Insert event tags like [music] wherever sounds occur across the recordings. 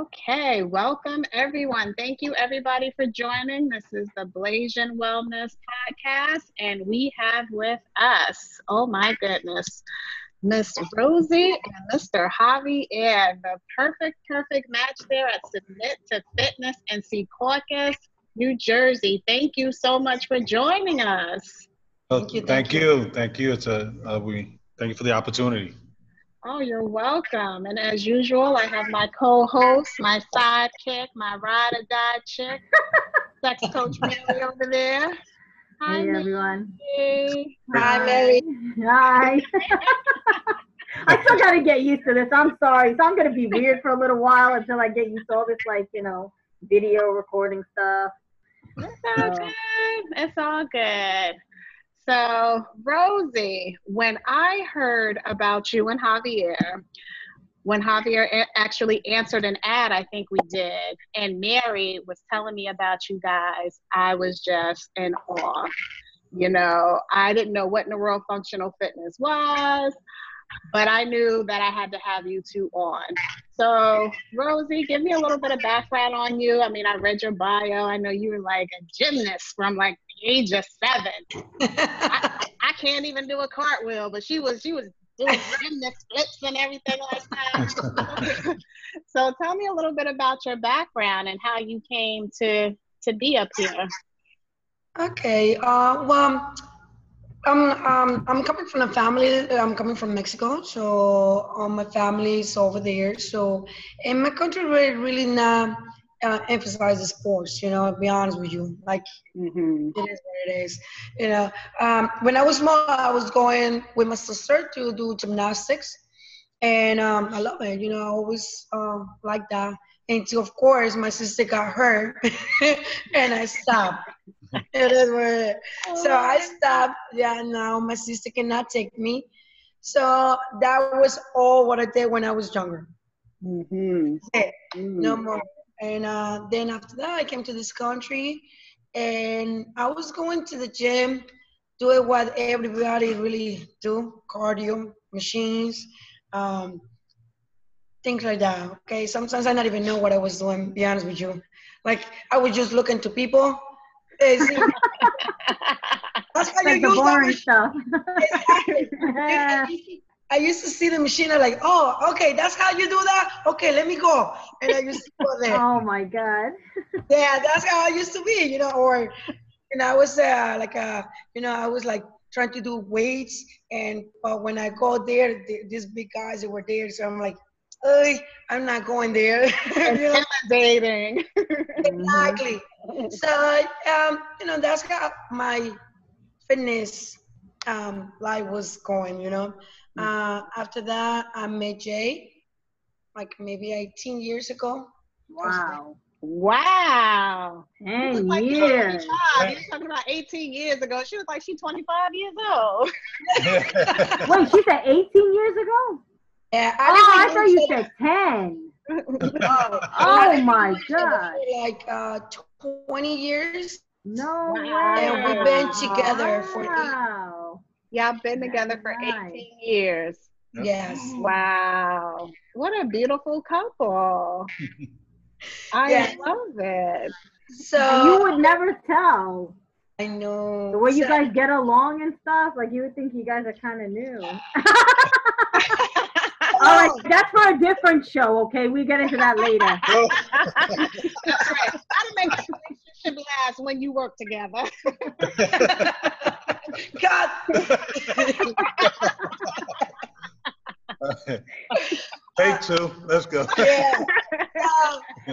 Okay, welcome everyone. Thank you everybody for joining. This is the Blasian Wellness Podcast, and we have with us, oh my goodness, Miss Rosie and Mr. Javi, and the perfect, perfect match there at Submit to Fitness and in Secaucus, New Jersey. Thank you so much for joining us. Well, thank you. Thank, you. Thank you. It's a uh, we thank you for the opportunity. Oh, you're welcome. And as usual, I have my co-host, my sidekick, my ride or die chick, [laughs] sex coach Mary over there. Hi, hey, everyone. Mary. Hi, Mary. Hi. [laughs] I still got to get used to this. I'm sorry. So I'm going to be weird for a little while until I get used to all this, like, you know, video recording stuff. It's all good. It's all good. So, Rosie, when I heard about you and Javier, when Javier actually answered an ad, I think we did, and Mary was telling me about you guys, I was just in awe. You know, I didn't know what in the world functional fitness was, but I knew that I had to have you two on. So, Rosie, give me a little bit of background on you. I mean, I read your bio. I know you were like a gymnast from like age of seven. I, I, can't even do a cartwheel, but she was she was doing gymnast flips and everything like that. [laughs] so, tell me a little bit about your background and how you came to to be up here. Okay. Uh, well, um, um, I'm coming from a family. I'm coming from Mexico, so um, my family is over there. So, in my country, we're really not uh, emphasize the sports. You know, I'll be honest with you. Like, mm-hmm. it is what it is. You know, um, when I was small, I was going with my sister to do gymnastics, and um, I love it. You know, I always um, like that. Until, of course, my sister got hurt, [laughs] and I stopped [laughs] it is what it is. So I stopped. Yeah, now my sister cannot take me. So that was all what I did when I was younger. Mm-hmm. Mm-hmm. No more. And uh, then after that, I came to this country, and I was going to the gym, doing what everybody really do: cardio, machines, um, things like that. Okay, sometimes I not even know what I was doing. Be honest with you, like I was just looking to people [laughs] that's how you use the boring stuff. [laughs] I used to see the machine. I'm like, oh, okay, that's how you do that. Okay, let me go. And I used to go there. [laughs] oh my god. [laughs] yeah, that's how I used to be. You know, or you know, I was uh, like, uh, you know, I was like trying to do weights, and uh, when I go there, these big guys that were there, so I'm like, I'm not going there. [laughs] Intimidating. exactly. so um, you know that's how my fitness um, life was going. You know. Uh, after that I met Jay, like maybe 18 years ago. Wow. Wow. 10 like years. You were talking about 18 years ago. She was like, she's 25 years old. [laughs] [laughs] Wait, she said 18 years ago? Yeah. I oh, I thought you said 10. [laughs] oh, oh my God. Like uh, 20 years. No wow. And we've been together for eight. Y'all been together for nice. 18 years. Yes. Wow. What a beautiful couple. [laughs] I yes. love it. So you would never tell. I know. The way you guys get along and stuff, like you would think you guys are kind of new. [laughs] [laughs] All right, that's for a different show. Okay, we get into that later. that's right. How to make a relationship last when you work together. God. [laughs] Take two. Let's go. Yeah. [laughs]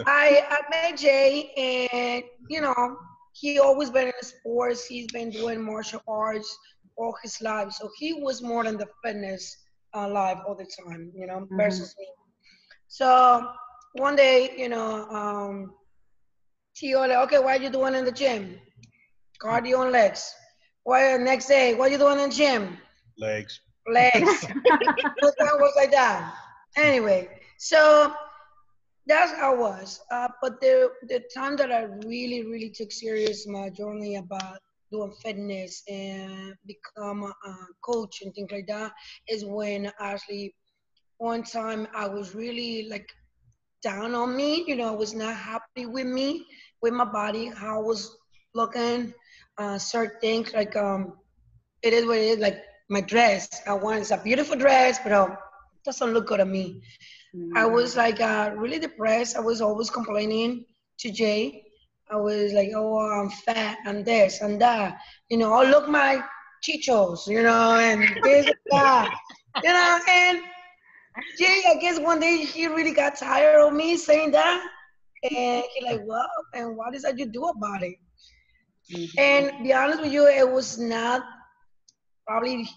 I, I met Jay, and you know, he always been in sports. He's been doing martial arts all his life, so he was more than the fitness uh, live all the time, you know, mm-hmm. versus me. So one day, you know, um, Tio, like, okay, what are you doing in the gym? Cardio and legs. Why next day, what are you doing in the gym? Legs. Legs. [laughs] that was like that. Anyway, so that's how it was. Uh, but the the time that I really, really took serious my journey about doing fitness and become a coach and things like that is when actually one time I was really like down on me. You know, I was not happy with me, with my body, how I was looking, uh, certain things like um, it is what it is. Like my dress, I want it's a beautiful dress, but um, it doesn't look good on me. I was like uh, really depressed. I was always complaining to Jay. I was like, oh, I'm fat, and this and that. You know, oh look my chichos, you know, and this and that. You know, and Jay, I guess one day he really got tired of me saying that. And he like, well, and what is that you do about it? And be honest with you, it was not probably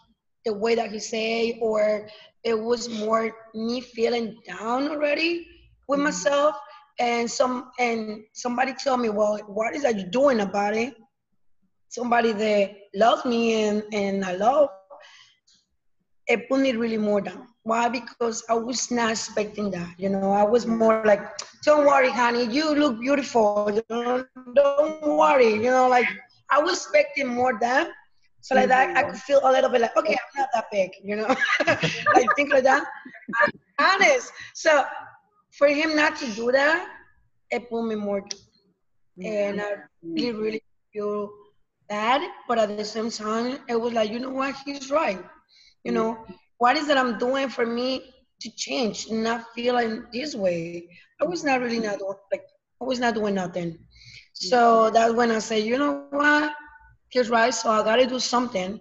the way that he say, or it was more me feeling down already with mm-hmm. myself. And some and somebody told me, well, what is that you doing about it? Somebody that loves me and, and I love, it put me really more down. Why? Because I was not expecting that. You know, I was more like, don't worry, honey, you look beautiful. You know, don't worry. You know, like I was expecting more that. So like that, I could feel a little bit like, okay, I'm not that big, you know, [laughs] like think like that. I'm honest. So for him not to do that, it put me more, and I really, really feel bad. But at the same time, it was like, you know what, he's right. You know, what is that I'm doing for me to change, not feeling this way? I was not really not doing like I was not doing nothing. So that's when I say, you know what, he's right. So I gotta do something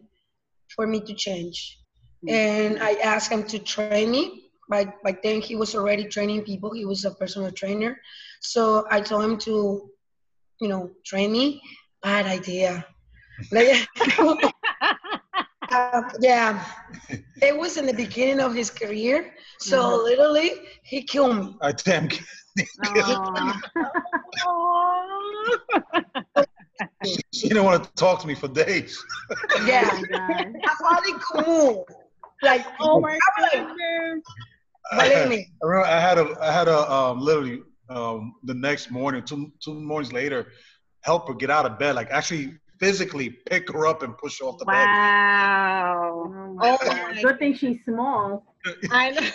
for me to change. And I asked him to train me. By by then he was already training people. He was a personal trainer. So I told him to, you know, train me. Bad idea. [laughs] Like, [laughs] uh, yeah, [laughs] it was in the beginning of his career. So literally, he killed me. I damn. [laughs] Aw. [laughs] She didn't want to talk to me for days. Yeah, [laughs] Oh my God. I hardly could move. Like, Oh my I was like, goodness. believe me. I remember I had a I had a um, literally um, the next morning, two two mornings later, help her get out of bed, like actually physically pick her up and push her off the bed. Wow. Oh my Oh my- Good thing she's small. I know.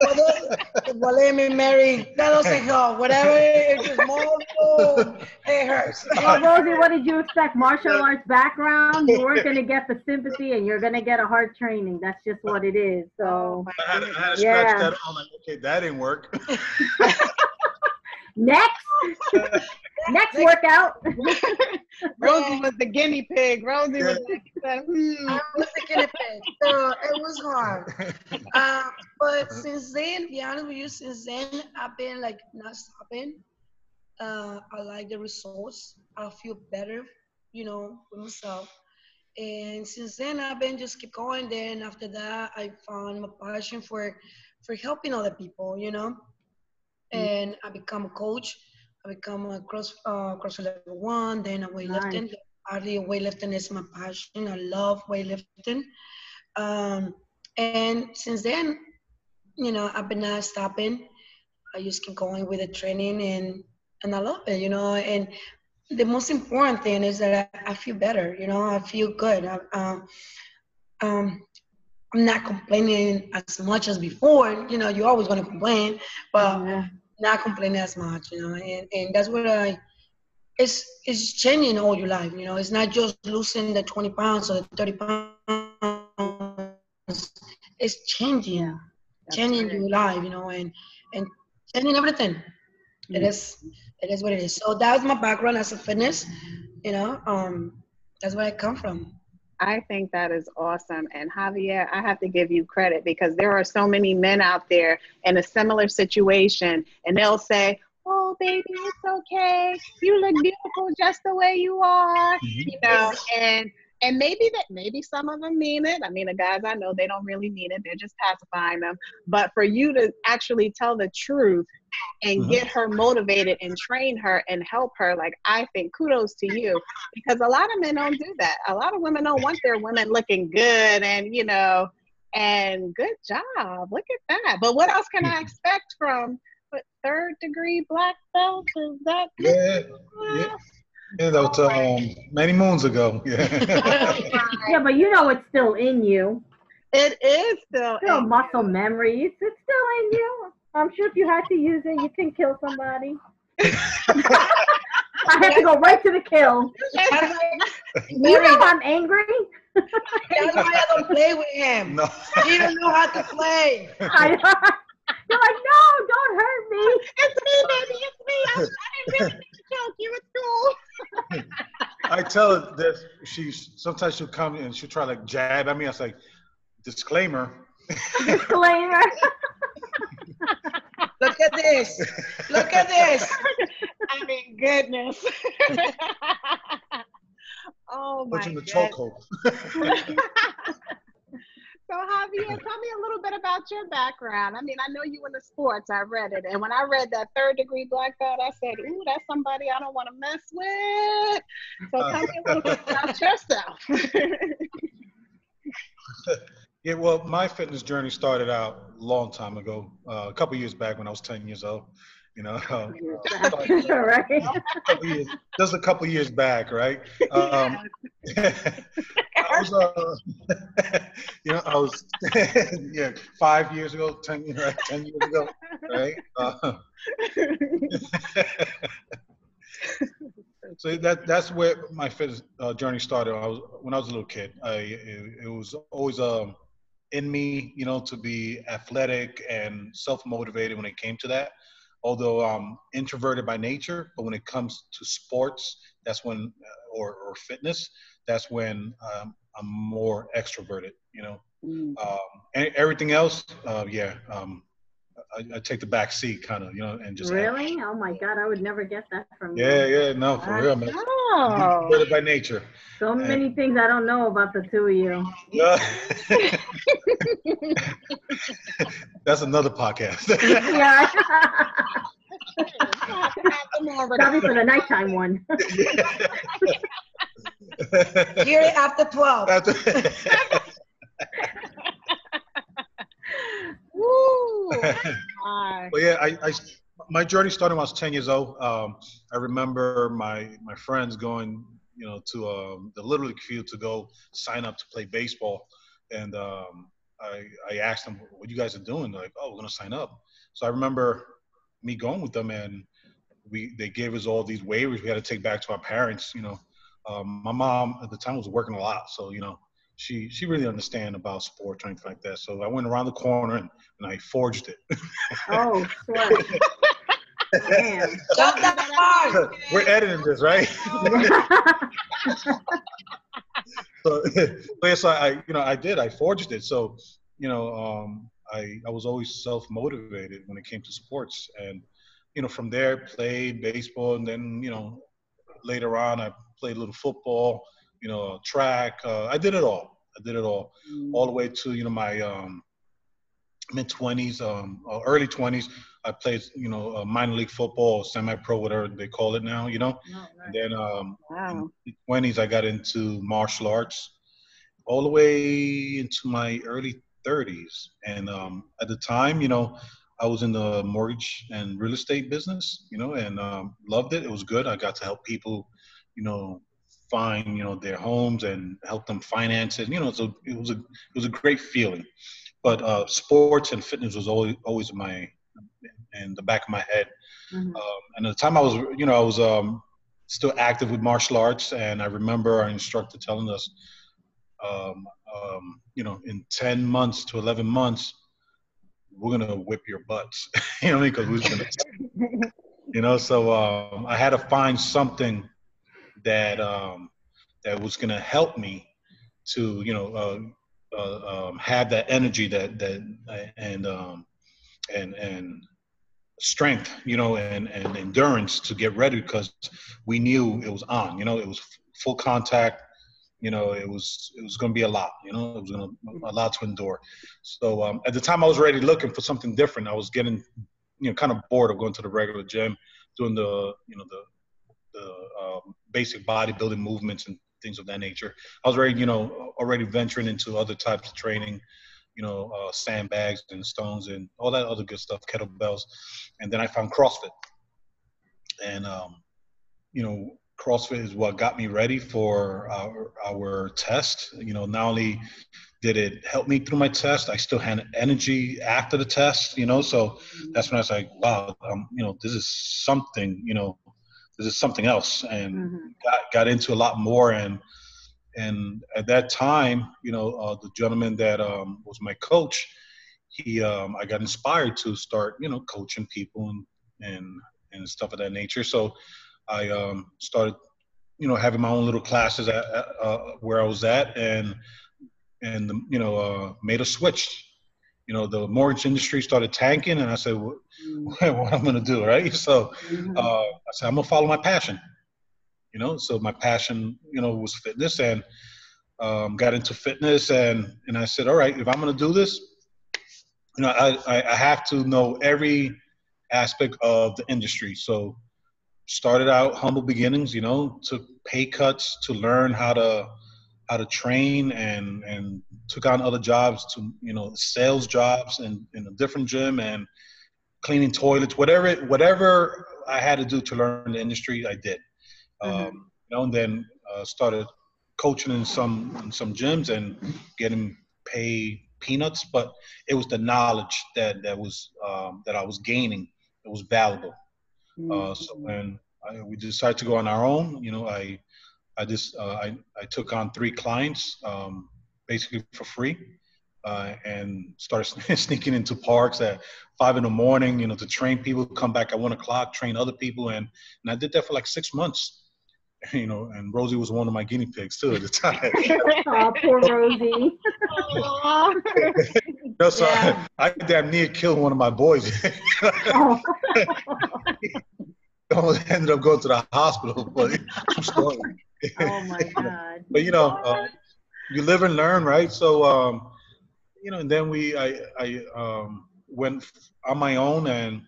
[laughs] Believe me, Mary, that doesn't help. Whatever it is, more food, it hurts. Well, Rosie, what did you expect? Martial arts background? [laughs] You weren't gonna get the sympathy, and you're gonna get a hard training. That's just what it is. So oh I had, I had to Yeah. that. I'm like, okay, that didn't work. [laughs] [laughs] next, next workout. [laughs] Rosie was the guinea pig. Rosie was like, hmm. I was the guinea pig, so it was hard. Uh, but since then, be honest with you, since then I've been like not stopping. Uh, I like the results. I feel better, you know, with myself. And since then, I've been just keep going. Then after that, I found my passion for for helping other people, you know. And I become a coach. I become a cross uh, CrossFit level one. Then a weightlifting. Nice. Partly weightlifting is my passion. I love weightlifting. Um, and since then, you know, I've been not stopping. I just keep going with the training and and I love it, you know. And the most important thing is that I, I feel better, you know. I feel good. I, um, um, I'm not complaining as much as before. You know, you're always going to complain, but Yeah. not complaining as much, you know. And and that's what I. It's it's changing all your life, you know. It's not just losing the 20 pounds or the 30 pounds. It's changing That's changing your life, you know, and and changing everything. It Mm. is it is what it is. So that's my background as a fitness, you know. Um, that's where I come from. I think that is awesome. And Javier, I have to give you credit because there are so many men out there in a similar situation, and they'll say, Oh, baby, it's okay. You look beautiful just the way you are. Mm-hmm. You know, and and maybe that maybe some of them mean it. I mean, the guys I know, they don't really mean it. They're just pacifying them. But for you to actually tell the truth and Mhm. get her motivated and train her and help her, like I think kudos to you because a lot of men don't do that. A lot of women don't want their women looking good and you know, and good job. Look at that. But what else can I expect from what third degree black belt? Is that yeah, yeah, yeah. That was um, many moons ago. [laughs] Yeah. Yeah, but you know it's still in you. it is still Still in muscle you. memory. It's, it's still in you. I'm sure if you had to use it, you can kill somebody. [laughs] I had to go right to the kill. [laughs] You know I'm angry. that's why I don't play with him. No. He don't know how to play. I, you're like, no, don't hurt me. It's me, baby. It's me. I, I didn't really mean to choke you. It's cool. [laughs] I tell her that she sometimes she'll come and she'll try to like jab at me. I was like, disclaimer. Disclaimer. [laughs] Look at this. Look at this. [laughs] I mean, goodness. [laughs] oh my Put in the goodness. chokehold. So Javier, tell me a little bit about your background. I mean, I know you in the sports. I read it, and when I read that third degree black belt, I said, "Ooh, that's somebody I don't want to mess with." So tell me a little bit about yourself. Yeah, well, my fitness journey started out a long time ago, uh, a couple years back when I was 10 years old. You know, [laughs] uh, [laughs] right? just a couple years back, right? Um, [laughs] I was, uh, you know, I was, yeah, five years ago, 10, years- right, 10 years ago, right? Uh, so that that's where my fitness uh, journey started. I was when I was a little kid. I it, it was always um in me, you know, to be athletic and self motivated when it came to that. Although I'm introverted by nature, but when it comes to sports, that's when uh, or or fitness, that's when um, I'm more extroverted. You know, Mm. um, and everything else, uh, yeah, um, I, I take the back seat, kind of, you know, and just Really? Oh my God, I would never get that from you. Yeah, yeah, no, for real, man. Oh. By nature. So many things I don't know about the two of you. Yeah. [laughs] That's another podcast. Yeah. Tomorrow. [laughs] Probably for the nighttime one. [laughs] Hear it after 12. That's- Woo. My. but yeah, I, I, my journey started when I was 10 years old. Um, I remember my, my friends going, you know, to um, the Little League field to go sign up to play baseball. And um, I, I asked them, what you guys are doing? They're like, oh, we're going to sign up. So I remember me going with them and we, they gave us all these waivers we had to take back to our parents, you know. Um, my mom at the time was working a lot. So, you know, she, she really understand about sports or anything like that. So I went around the corner and, and I forged it. Oh, sweat. Damn. Not that far. We're editing this, right? [laughs] so, [laughs] but yes, I, I, you know, I did. I forged it. So, you know, um, I, I was always self-motivated when it came to sports, and you know, from there, played baseball, and then you know, later on, I played a little football, you know, track. Uh, I did it all. I did it all, all the way to you know my um, mid twenties, um, uh, early twenties. I played, you know, uh, minor league football, semi-pro, whatever they call it now, you know. And then um, Wow. in twenties, I got into martial arts, all the way into my early thirties. And um, at the time, you know, I was in the mortgage and real estate business, you know, and um, loved it. It was good. I got to help people, you know, find you know their homes and help them finance it. You know, so it was a it was a great feeling. But uh, sports and fitness was always always my in the back of my head. Mhm. Um, and at the time I was, you know, I was um, still active with martial arts, and I remember our instructor telling us, um, um, you know, in ten months to eleven months, we're gonna whip your butts, [laughs] you know, because we're gonna, [laughs] you know. So um, I had to find something that um, that was gonna help me to, you know, uh, uh, um, have that energy that that and um, and and strength, you know, and, and endurance to get ready because we knew it was on. You know, it was full contact. You know, it was it was going to be a lot. You know, it was going to a lot to endure. So um, at the time, I was already looking for something different. I was getting, you know, kind of bored of going to the regular gym, doing the you know the the um, basic bodybuilding movements and things of that nature. I was already, you know, already venturing into other types of training you know, uh, sandbags and stones and all that other good stuff, kettlebells. And then I found CrossFit. And, um, you know, CrossFit is what got me ready for our, our test. You know, not only did it help me through my test? I still had energy after the test, you know. So that's when I was like, wow, um, you know, this is something, you know, this is something else, and Mhm. got got into a lot more. And and at that time, you know, uh, the gentleman that um, was my coach, he um, I got inspired to start, you know, coaching people and and and stuff of that nature. So I um, started, you know, having my own little classes at, at, uh, where I was at, and and you know, uh, made a switch. You know, the mortgage industry started tanking, and I said, "What, [laughs] what I'm gonna do?" Right? [laughs] So Mhm. uh, I said, I'm gonna follow my passion. You know, so my passion, you know, was fitness, and um, got into fitness, and and I said, all right, if I'm gonna do this, you know, I I, I have to know every aspect of the industry. So started out humble beginnings. You know, took pay cuts to learn how to how to train and and took on other jobs to you know sales jobs in, in a different gym and cleaning toilets whatever whatever i had to do to learn the industry i did. Mhm. um, you know and then uh, started coaching in some in some gyms and getting paid peanuts but it was the knowledge that that was um, that i was gaining that was valuable. Uh, so when I, we decided to go on our own, you know, I, I just, uh, I, I took on three clients, um, basically for free, uh, and started [laughs] sneaking into parks at five in the morning, you know, to train people, come back at one o'clock, train other people, and and I did that for like six months, [laughs] you know, and Rosie was one of my guinea pigs too at the time. [laughs] Oh, poor Rosie. You so Yeah. I, I damn near killed one of my boys. Oh. Almost ended up going to the hospital, but true story. Oh my [laughs] God. but you know, uh, you live and learn, right? So, um, you know, and then we, I, I um, went on my own, and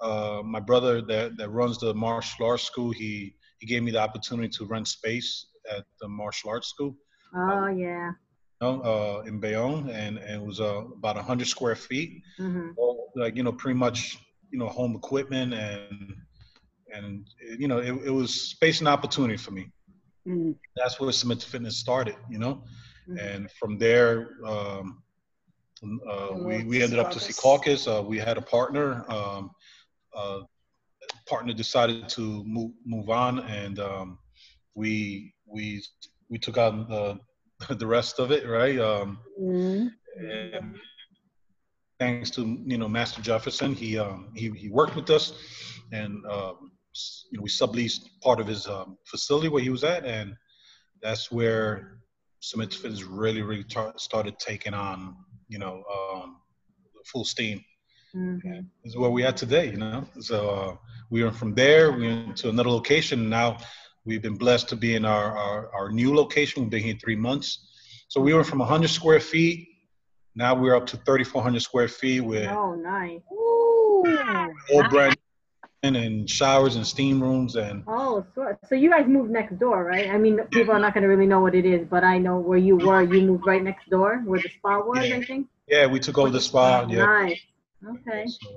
uh, my brother that that runs the martial arts school, he he gave me the opportunity to rent space at the martial arts school, Oh yeah. you know, uh, in Bayonne, and, and it was uh, about hundred square feet, hmm all, like you know, pretty much you know, home equipment and and you know, it, it was space and opportunity for me. Mm. That's where Submit to Fitness started, you know. Mhm. and from there um, uh, we, we ended up to Secaucus uh, we had a partner um, uh, partner decided to move move on and um, we we we took on the [laughs] the rest of it right um, Mm. and thanks to you know Master Jefferson he um, he, he worked with us and um, you know we subleased part of his um, facility where he was at and that's where Submit Fitness really really tar- started taking on you know um, full steam. Mhm. this is where we are today you know? So uh, we went from there we went to another location now we've been blessed to be in our, our, our new location. We've been here three months. So we went from 100 square feet now we're up to 3400 square feet with Oh nice. Ooh, all brand and showers and steam rooms and Oh, so, so you guys moved next door, right? I mean, people are not going to really know what it is, but I know where you were. You moved right next door, where the spa was, I think. yeah we took over the spa yeah Nice. Okay. So,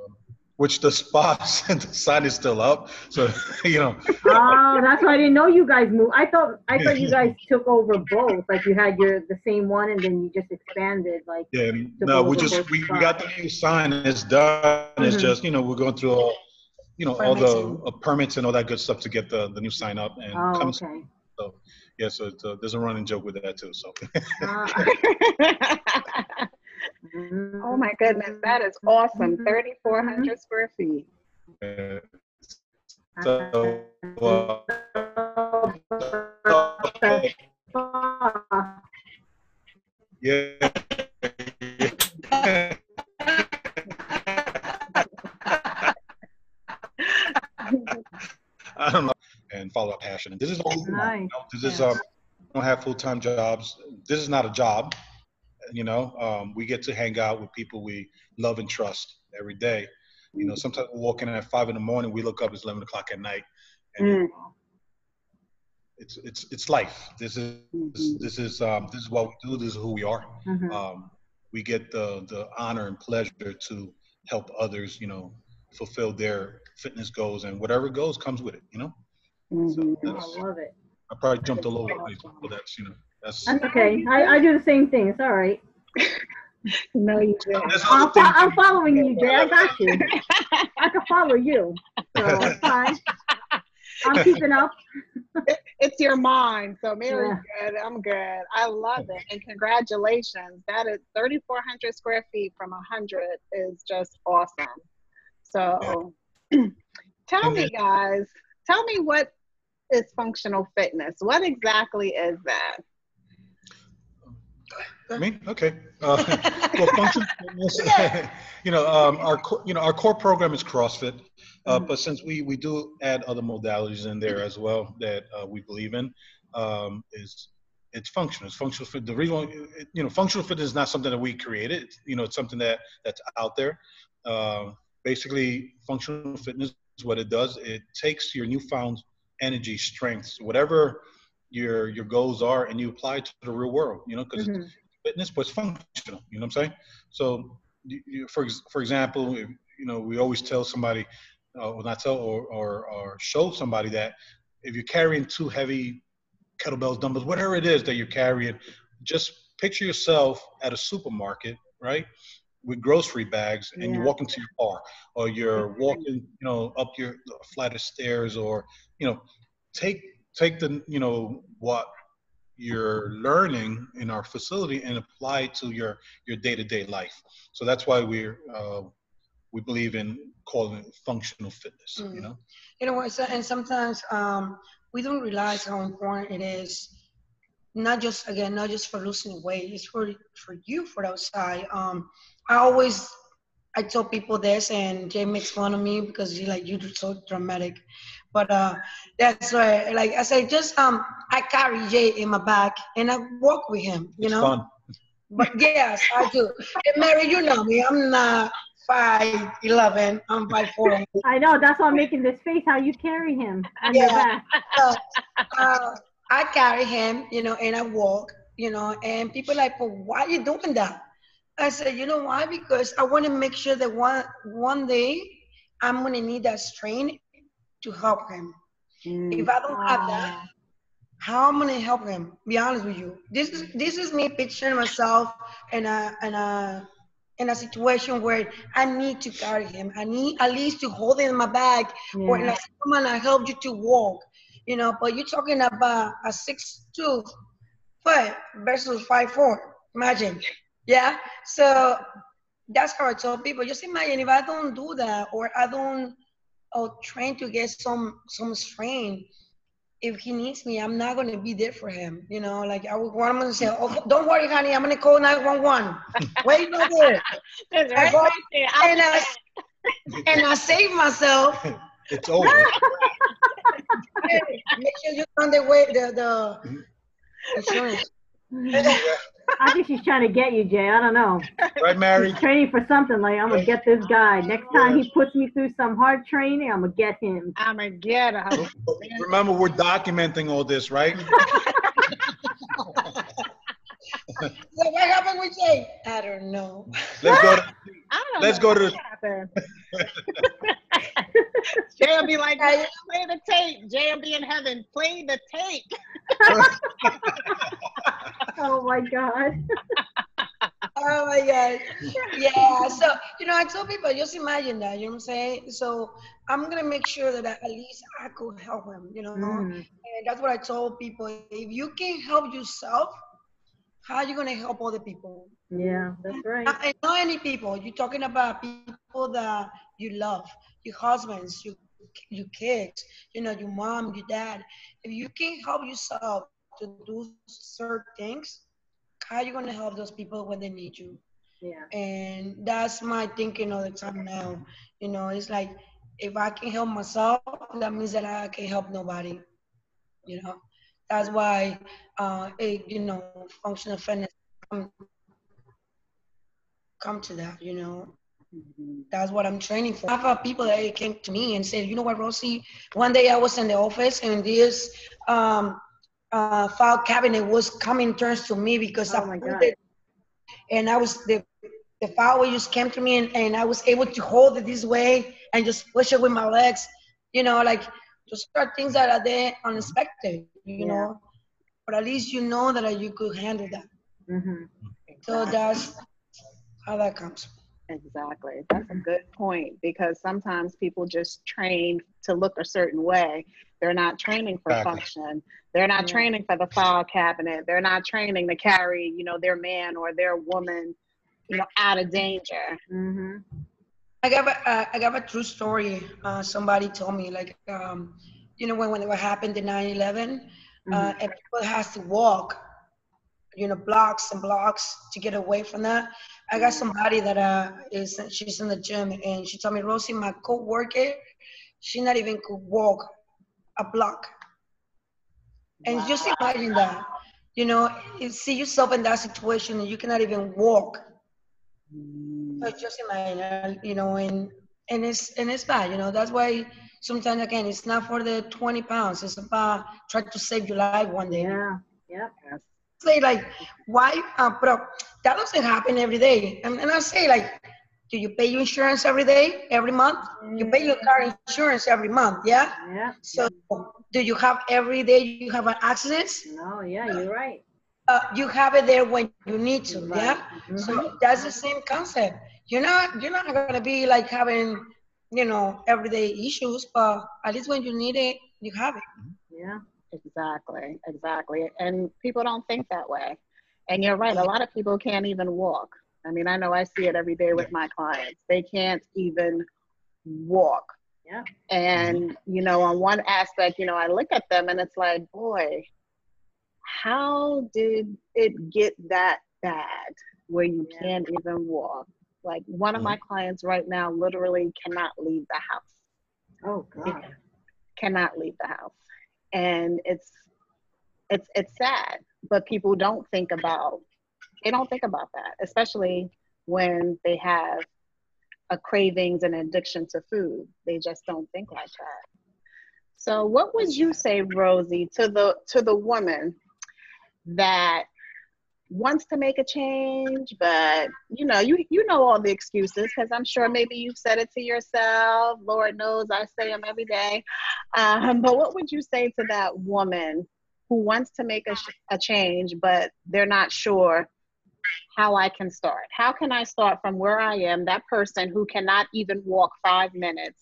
which the spa [laughs] the sign is still up so [laughs] you know Oh, that's why I didn't know you guys moved. I thought I thought you [laughs] guys took over both. Like you had your the same one, and then you just expanded. Like Yeah, no, we just we, we got the new sign and it's done. It's Mhm. just you know we're going through all you know all the uh, permits and all that good stuff to get the the new sign up and oh, comes. okay. Yeah, so it's, uh, there's a running joke with that too. So Ah, [laughs] [laughs] oh my goodness, that is awesome. 3,400 square feet. uh, so [laughs] yeah. [laughs] I don't know, and follow up passion. And this is all Nice. you know? This is um, don't have full time jobs. This is not a job. You know, um, we get to hang out with people we love and trust every day. You know, sometimes we're walking at five in the morning. We look up, it's eleven o'clock at night, and Mm. it's it's it's life. This is this is um, this is what we do. This is who we are. mhm. Um, we get the the honor and pleasure to help others. You know, fulfill their fitness goals, and whatever goes comes with it. You know. Mhm. So I love it. I probably jumped all over the place, but that's you know That's, That's okay. I, I do the same thing. It's all right. [laughs] No, you didn't. I'm, fo- I'm following you, Jay. I got you. [laughs] I can follow you. So [laughs] it's fine. I'm keeping up. It's your mind. So Mary's Yeah. good. I'm good. I love it. And congratulations. That is 3,400 square feet from 100 is just awesome. So [clears throat] tell me, guys, tell me what is functional fitness? What exactly is that? Me? Okay. Uh, [laughs] well, functional fitness. [laughs] [laughs] you know, um, our co- you know our core program is CrossFit, uh, Mhm. but since we we do add other modalities in there as well that uh, we believe in, um, is it's functional. It's functional fit. The reason, you know, functional fitness is not something that we created. It's, you know, it's something that that's out there. Um, basically, functional fitness is what it does. It takes your newfound energy, strengths, whatever your your goals are, and you apply it to the real world. You know, because Mhm. fitness, but it's functional. You know what I'm saying? So, you, you, for for example, if, you know, we always tell somebody, uh, not tell or, or or show somebody that if you're carrying too heavy kettlebells, dumbbells, whatever it is that you're carrying, just picture yourself at a supermarket, right? With grocery bags, and Yeah. you're walking to your car, or you're walking, you know, up your flight of stairs, or you know, take take the, you know, what you're learning in our facility and apply it to your your day-to-day life. So that's why we're uh, we believe in calling it functional fitness. You Mhm. know, You know? And sometimes um, we don't realize how important it is. Not just again, not just for losing weight. It's for for you for outside. Um, I always I tell people this, and Jay makes fun of me because you like you're so dramatic. But uh, that's why, like I say, just um, I carry Jay in my back and I walk with him. You it's know. fun. But yes, I do. And Mary, you know me. I'm not five eleven. I'm five four. I know. That's why I'm making this face. How you carry him on your back? So, uh, I carry him, you know, and I walk, you know, and people like, well, why are you doing that? I said, you know why? Because I want to make sure that one one day I'm gonna need that strength to help him. Mm. If I don't have that, how am I gonna help him? Be honest with you. This is this is me picturing myself in a in a in a situation where I need to carry him. I need at least to hold him in my bag or Yeah. like someone I help you to walk. You know, but you're talking about a six two foot versus five four. Imagine. Yeah. So that's how I tell people. Just imagine if I don't do that or I don't or train to get some some strength. If he needs me, I'm not gonna be there for him. You know, like I would, what I'm gonna say. Oh, don't worry, honey. I'm gonna call 911. [laughs] Wait no there. That's right, go- right there. And I, [laughs] and I save myself. [laughs] It's over. Hey, make sure you on the way the the [laughs] insurance. I think she's trying to get you, Jay. I don't know. right, Mary? She's training for something like I'm gonna get this guy. Next time he puts me through some hard training, I'm gonna get him. I'm gonna get him. Remember, we're documenting all this, right? [laughs] So what happened with Jay? I don't know. Let's go. To, [laughs] I don't Let's know go to what. Jay will be like, "No, play the tape. Jay will be in heaven. Play the tape. [laughs] Oh my god. [laughs] Oh my god. Yeah. So you know, I tell people just imagine that. You know what I'm saying? So I'm gonna make sure that at least I could help him. You know, Mm. and that's what I told people. If you can help yourself, how are you gonna help other people? Yeah, that's right. Not, and not any people. You're talking about people that you love, your husbands, your your kids, you know, your mom, your dad. If you can help yourself to do certain things, how are you gonna help those people when they need you? Yeah. And that's my thinking all the time now. You know, it's like if I can help myself, that means that I can help nobody. You know, that's why uh, it, you know, functional fitness come, come to that. You know, that's what I'm training for. I've had people that came to me and said, you know what, Rosie, one day I was in the office and this um, uh, file cabinet was coming turns to me because Oh I God. it, and I was the the file just came to me and, and I was able to hold it this way and just push it with my legs, you know, like just are things that are there unexpected, you Yeah. know. but at least you know that you could handle that. Mm-hmm. So that's how that comes. Exactly. That's a good point because sometimes people just train to look a certain way. They're not training for Exactly. function. They're not Yeah. training for the file cabinet. They're not training to carry, you know, their man or their woman, you know, out of danger. Mm-hmm. I got a, uh, I got a true story. Uh, somebody told me like, um, you know, when when it happened in 9/11, uh, and people has to walk, you know, blocks and blocks to get away from that. I got somebody that uh is she's in the gym and she told me, Rosie, my co-worker, she not even could walk a block. And just imagine that, you know, you see yourself in that situation and you cannot even walk. So just imagine, you know, and and it's and it's bad, you know. That's why sometimes again, it's not for the 20 pounds. It's about trying to save your life one day. Yeah. Yep. Say like, why? Uh, but that doesn't happen every day. And, and I say like, do you pay your insurance every day, every month? You pay your car insurance every month, yeah. Yeah. So do you have every day you have an accident? No. Yeah. You're right. Uh, you have it there when you need to, yeah. Mhm. So that's the same concept. You're not you're not gonna be like having you know everyday issues, but at least when you need it, you have it. Yeah. Exactly, exactly. And people don't think that way. And you're right, a lot of people can't even walk. I mean, I know I see it every day with my clients. They can't even walk. Yeah. And, you know, on one aspect, you know, I look at them and it's like, boy, how did it get that bad where you Yeah. can't even walk? Like one of my clients right now literally cannot leave the house Oh God. cannot leave the house and it's it's it's sad but people don't think about they don't think about that especially when they have a cravings and addiction to food they just don't think like that so what would you say rosie to the to the woman that wants to make a change but you know you you know all the excuses because i'm sure maybe you've said it to yourself lord knows i say them every day. Um, but what would you say to that woman who wants to make a, a change but they're not sure how i can start? How can i start from where i am that person who cannot even walk five minutes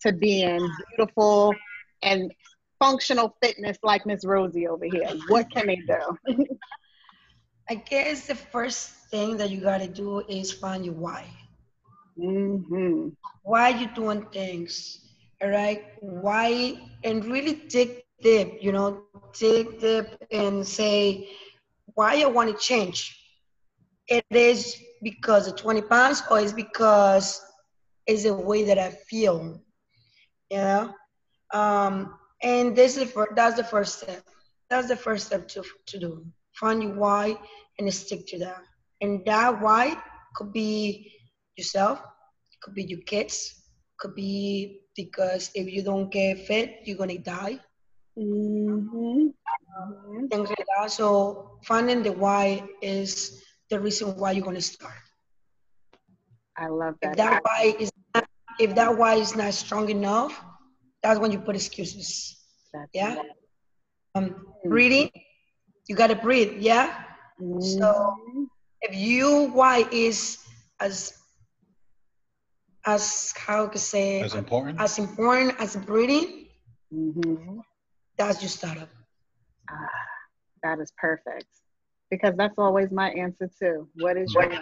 to being beautiful and functional fitness like miss rosie over here what can they do [laughs] I guess the first thing that you gotta do is find your why. hmm Why you doing things, all right? Why and really dig deep, you know, dig deep and say why I want to change. It is because of 20 pounds or it's because it's the way that I feel, you know? Um, and this is fir- that's the first step. That's the first step to, to do. Find your why and stick to that. And that why could be yourself, could be your kids, could be because if you don't get fit, you're gonna die. hmm Things like that. So finding the why is the reason why you're gonna start. i love that. If that that why is not, if that why is not strong enough, that's when you put excuses. That's Yeah. right. Um, breathing, you gotta breathe. Yeah. So Mhm. if you why is as as how to say That's important. as important as breathing, Mhm. that's your startup. Ah, that is perfect. Because that's always my answer too. What is your why?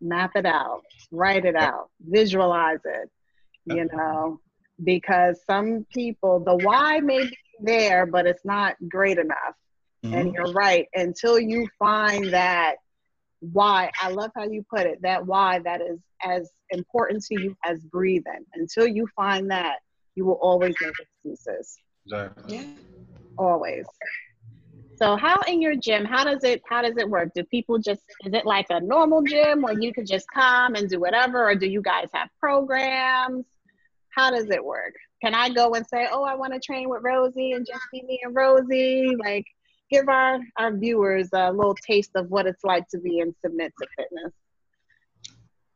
Map it out, write it out, visualize it, you know, because some people, the why may be there, but it's not great enough. And Mhm. you're right. Until you find that why, I love how you put it, that why that is as important to you as breathing. Until you find that, you will always make excuses Exactly. Yeah. always so how in your gym how does it how does it work do people just is it like a normal gym where you could just come and do whatever or do you guys have programs how does it work can i go and say oh i want to train with rosie and just be me and rosie like give our our viewers a little taste of what it's like to be in submit to fitness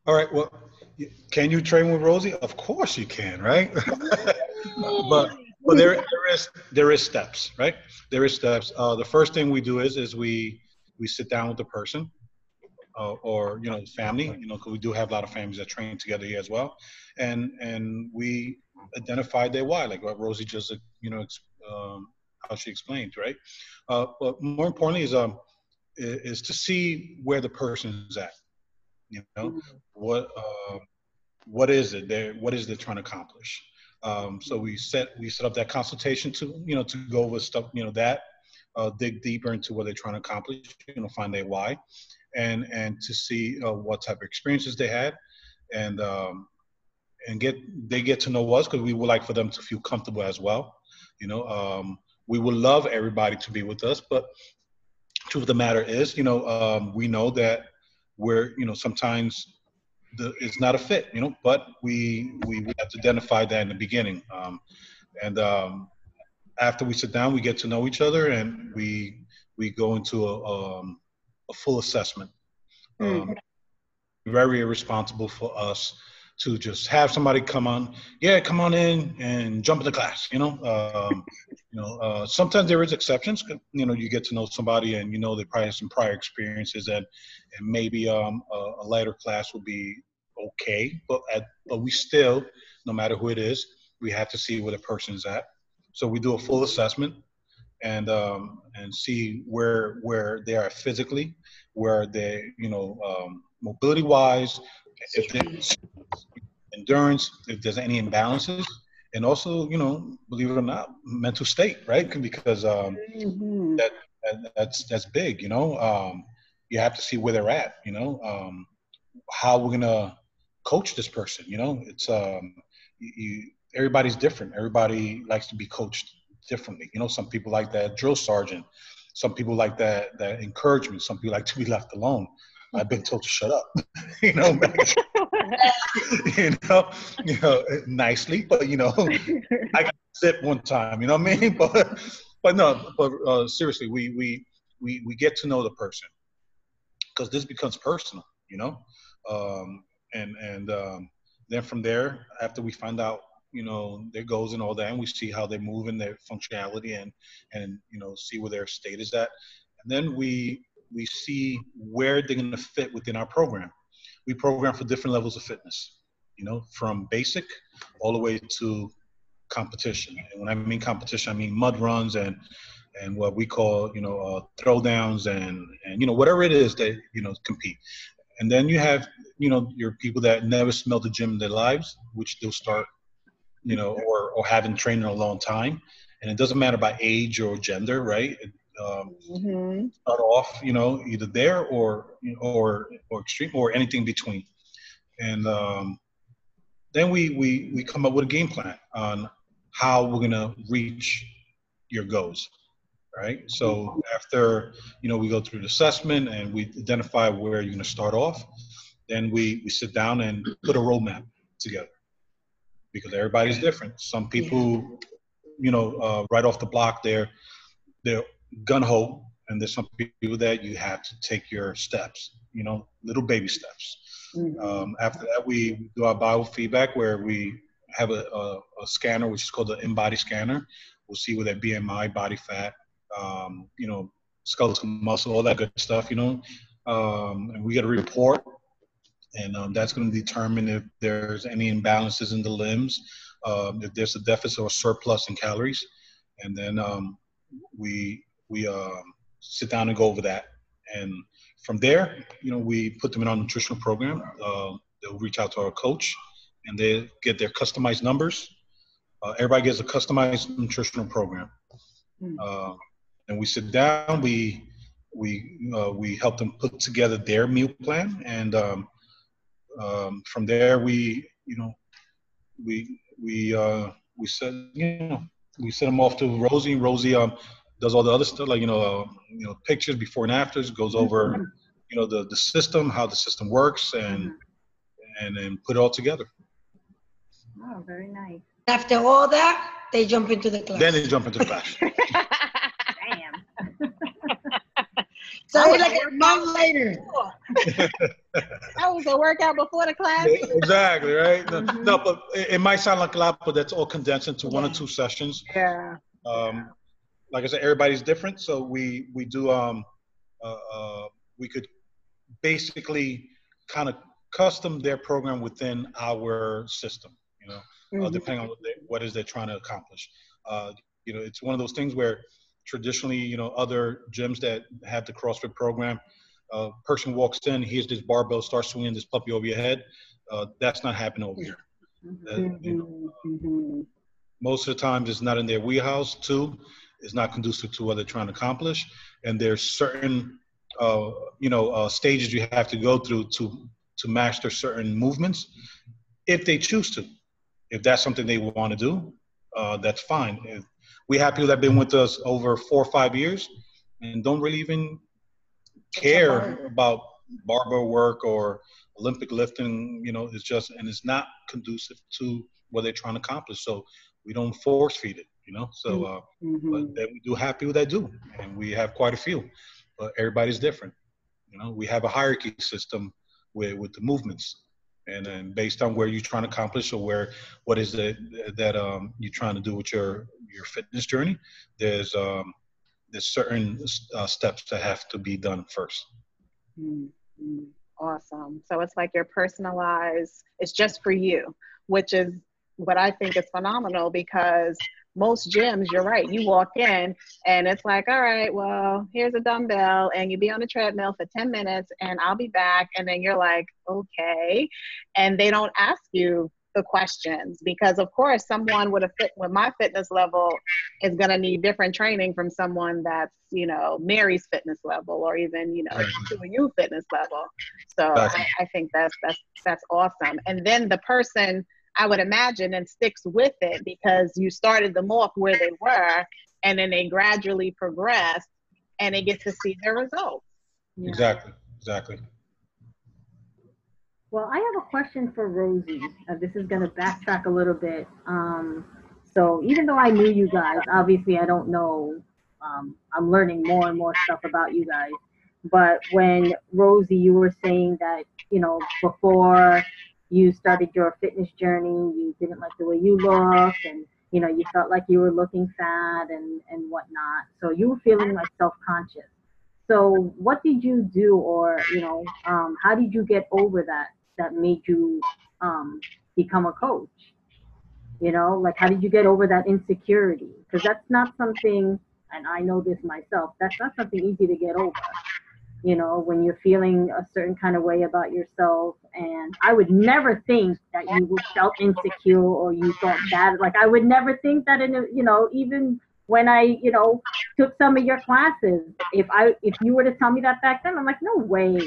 All right. Well, can you train with Rosie? Of course you can, right? [laughs] but but there, there is there is steps, right? There is steps. Uh, the first thing we do is is we we sit down with the person, uh, or you know, family. You know, because we do have a lot of families that train together here as well, and and we identify their why, like what Rosie just you know um, how she explained, right? Uh, but more importantly is um is to see where the person is at. You know, mm-hmm. what uh, what is it they what is they trying to accomplish? Um, so we set we set up that consultation to you know to go over stuff you know that uh, dig deeper into what they're trying to accomplish, you know, find their why, and and to see uh, what type of experiences they had, and um, and get they get to know us because we would like for them to feel comfortable as well. You know, um, we would love everybody to be with us, but truth of the matter is, you know, um, we know that we're, you know, sometimes the, it's not a fit, you know, but we, we, we have to identify that in the beginning. Um, and um, after we sit down, we get to know each other and we, we go into a, um, a full assessment. Mm. Very irresponsible for us to just have somebody come on, yeah, come on in and jump in the class. You know, um, [laughs] you know, uh, sometimes there is exceptions. You know, you get to know somebody and you know they probably have some prior experiences and and maybe um, a, a lighter class would be okay. But at, but we still, no matter who it is, we have to see where the person is at. So we do a full assessment and um, and see where where they are physically, where they you know um, mobility wise, if there's endurance, if there's any imbalances, and also, you know, believe it or not, mental state, right? Because um, mm-hmm. that, that, that's that's big, you know. Um, you have to see where they're at, you know. Um, how we're gonna coach this person, you know. It's um, you, you, everybody's different. Everybody likes to be coached differently. You know, some people like that drill sergeant. Some people like that that encouragement. Some people like to be left alone. I've been told to shut up, [laughs] you know, [laughs] you know, you know, nicely, but you know, I got sit one time, you know what I mean? [laughs] But, but no, but uh, seriously, we we we we get to know the person because this becomes personal, you know, um, and and um, then from there, after we find out, you know, their goals and all that, and we see how they move in their functionality and and you know, see where their state is at, and then we we see where they're going to fit within our program. We program for different levels of fitness, you know, from basic all the way to competition. And when I mean competition, I mean mud runs and and what we call you know uh, throwdowns and and you know whatever it is that you know compete. And then you have you know your people that never smelled the gym in their lives, which they'll start you know or or haven't trained in a long time. And it doesn't matter by age or gender, right? um, mm-hmm. start off, you know, either there or or or extreme or anything between, and um, then we we we come up with a game plan on how we're gonna reach your goals, right? So after you know we go through the assessment and we identify where you're gonna start off, then we we sit down and put a roadmap together because everybody's different. Some people, you know, uh, right off the block, they're they're gun ho, and there's some people that you have to take your steps, you know, little baby steps. Mm-hmm. Um, after that, we do our biofeedback where we have a, a, a, scanner, which is called the InBody scanner. We'll see where that BMI, body fat, um, you know, skeletal muscle, all that good stuff, you know. Um, and we get a report, and um, that's going to determine if there's any imbalances in the limbs, um, if there's a deficit or surplus in calories. And then um, we we um, sit down and go over that. And from there, you know, we put them in our nutritional program. Uh, they'll reach out to our coach and they get their customized numbers. Uh, everybody gets a customized nutritional program. Hmm. Uh, and we sit down, we, we, uh, we help them put together their meal plan. And um, um, from there, we, you know, we, we, uh, we said, you know, we send them off to Rosie. Rosie um, does all the other stuff like you know uh, you know pictures before and afters goes over you know the the system how the system works and mm-hmm. and then put it all together oh very nice after all that they jump into the class then they jump into the class [laughs] damn so like a month later that [laughs] was a workout before the class. Yeah, exactly, right? Mm-hmm. No, but it, it, might sound like a lot, but that's all condensed into one or two sessions. Yeah. Um, like I said, everybody's different, so we we do um, uh, uh, we could basically kind of custom their program within our system. You know, uh, mm-hmm. uh, depending on what, they, what is they're trying to accomplish. Uh, you know, it's one of those things where traditionally, you know, other gyms that have the CrossFit program, a uh, person walks in, here's this barbell, starts swinging this puppy over your head. Uh, that's not happening over here. Mm-hmm. You know, mm-hmm. most of the times, it's not in their wheelhouse. Too, it's not conducive to what they're trying to accomplish. And there's certain, uh, you know, uh, stages you have to go through to to master certain movements, if they choose to. If that's something they want to do, uh, that's fine. If we have people that have been with us over four or five years and don't really even care about barbell work or Olympic lifting. You know, it's just and it's not conducive to what they're trying to accomplish. So we don't force feed it. You know, so uh, mm-hmm. but then we do have people that do, and we have quite a few. But everybody's different. You know, we have a hierarchy system with with the movements and then based on where you're trying to accomplish or where what is it that um, you're trying to do with your your fitness journey there's um, there's certain uh, steps that have to be done 1st mm-hmm. awesome so it's like your personalized it's just for you which is what i think is phenomenal because most gyms, you're right. You walk in and it's like, all right, well, here's a dumbbell, and you be on the treadmill for 10 minutes, and I'll be back. And then you're like, okay. And they don't ask you the questions because, of course, someone with a fit with my fitness level is going to need different training from someone that's, you know, Mary's fitness level or even, you know, to a you fitness level. So I, I think that's that's that's awesome. And then the person I would imagine, and sticks with it because you started them off where they were and then they gradually progress and they get to see their results. Yeah. Exactly, exactly. Well, I have a question for Rosie. Uh, this is going to backtrack a little bit. Um, so, even though I knew you guys, obviously I don't know. Um, I'm learning more and more stuff about you guys. But when Rosie, you were saying that, you know, before you started your fitness journey, you didn't like the way you look, and you know you felt like you were looking fat and and whatnot. So you were feeling like self-conscious. So what did you do, or you know, um, how did you get over that? That made you um, become a coach. You know, like how did you get over that insecurity? Because that's not something, and I know this myself. That's not something easy to get over you know, when you're feeling a certain kind of way about yourself. And I would never think that you felt insecure or you thought bad. Like I would never think that in, a, you know, even when I, you know, took some of your classes, if I, if you were to tell me that back then, I'm like, no way.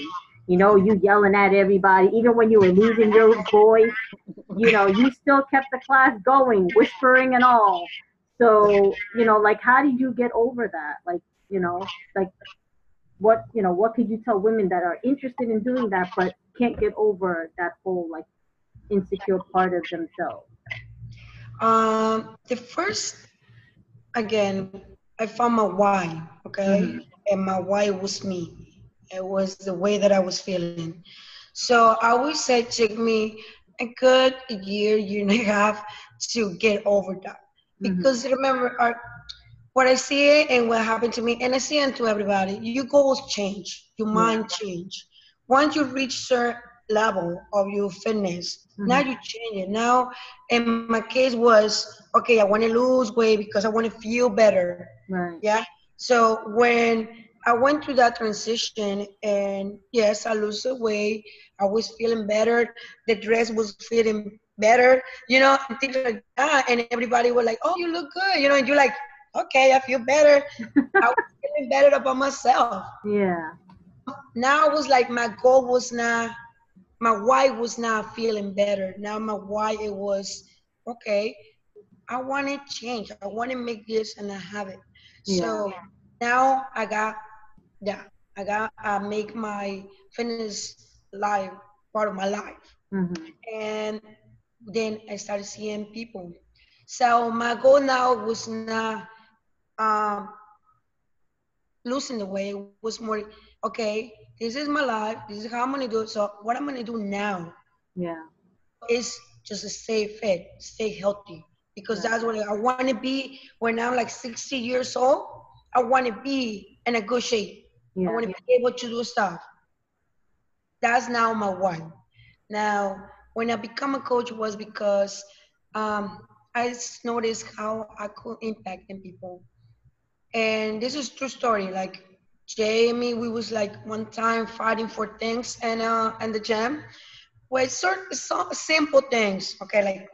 You know, you yelling at everybody, even when you were losing your voice, you know, you still kept the class going, whispering and all. So, you know, like, how did you get over that? Like, you know, like what you know what could you tell women that are interested in doing that but can't get over that whole like insecure part of themselves um the first again i found my why okay mm-hmm. and my why was me it was the way that i was feeling so i always say it took me a good year year and a half to get over that mm-hmm. because mm-hmm. remember our what I see and what happened to me, and I see it to everybody, your goals change, your mind change. Once you reach certain level of your fitness, mm-hmm. now you change it. Now, in my case was, okay, I want to lose weight because I want to feel better. Right. Yeah. So when I went through that transition, and yes, I lose the weight. I was feeling better. The dress was fitting better, you know, things like that. And everybody was like, "Oh, you look good," you know, and you're like, okay, I feel better. I was [laughs] feeling better about myself. Yeah. Now it was like my goal was not, my why was not feeling better. Now my why it was, okay, I want to change. I want to make this and I have it. Yeah. So now I got, yeah, I got, I make my fitness life part of my life. Mm-hmm. And then I started seeing people. So my goal now was not um, losing the weight was more okay this is my life. This is how I'm gonna do it. So what I'm gonna do now Yeah. is just to stay fit, stay healthy, because that's what I want to be when I'm like 60 years old. I want to be in a good shape. I want to be able to do stuff. That's now my one. Now, when I become a coach was because um, I just noticed how I could impact in people. And this is true story. Like Jamie, we was like one time fighting for things and uh and the gym. With certain so simple things, okay, like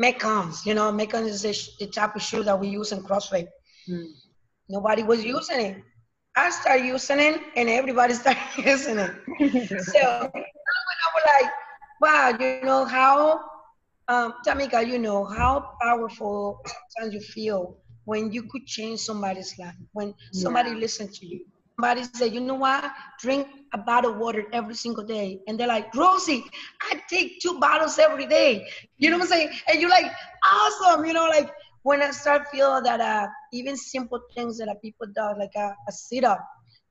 Metcons, you know, Metcons is the, sh- the type of shoe that we use in CrossFit. Mm. Nobody was using it. I started using it, and everybody [laughs] started using it. [laughs] so I was like, wow, you know how, um, Tamika, you know how powerful sometimes you feel when you could change somebody's life, when somebody Yeah. listen to you. Somebody say, you know what, drink a bottle of water every single day. And they're like, Rosie, I take two bottles every day. You know what I'm saying? And you're like, awesome. You know, like when I start feeling that uh, even simple things that people do, like a, a sit up,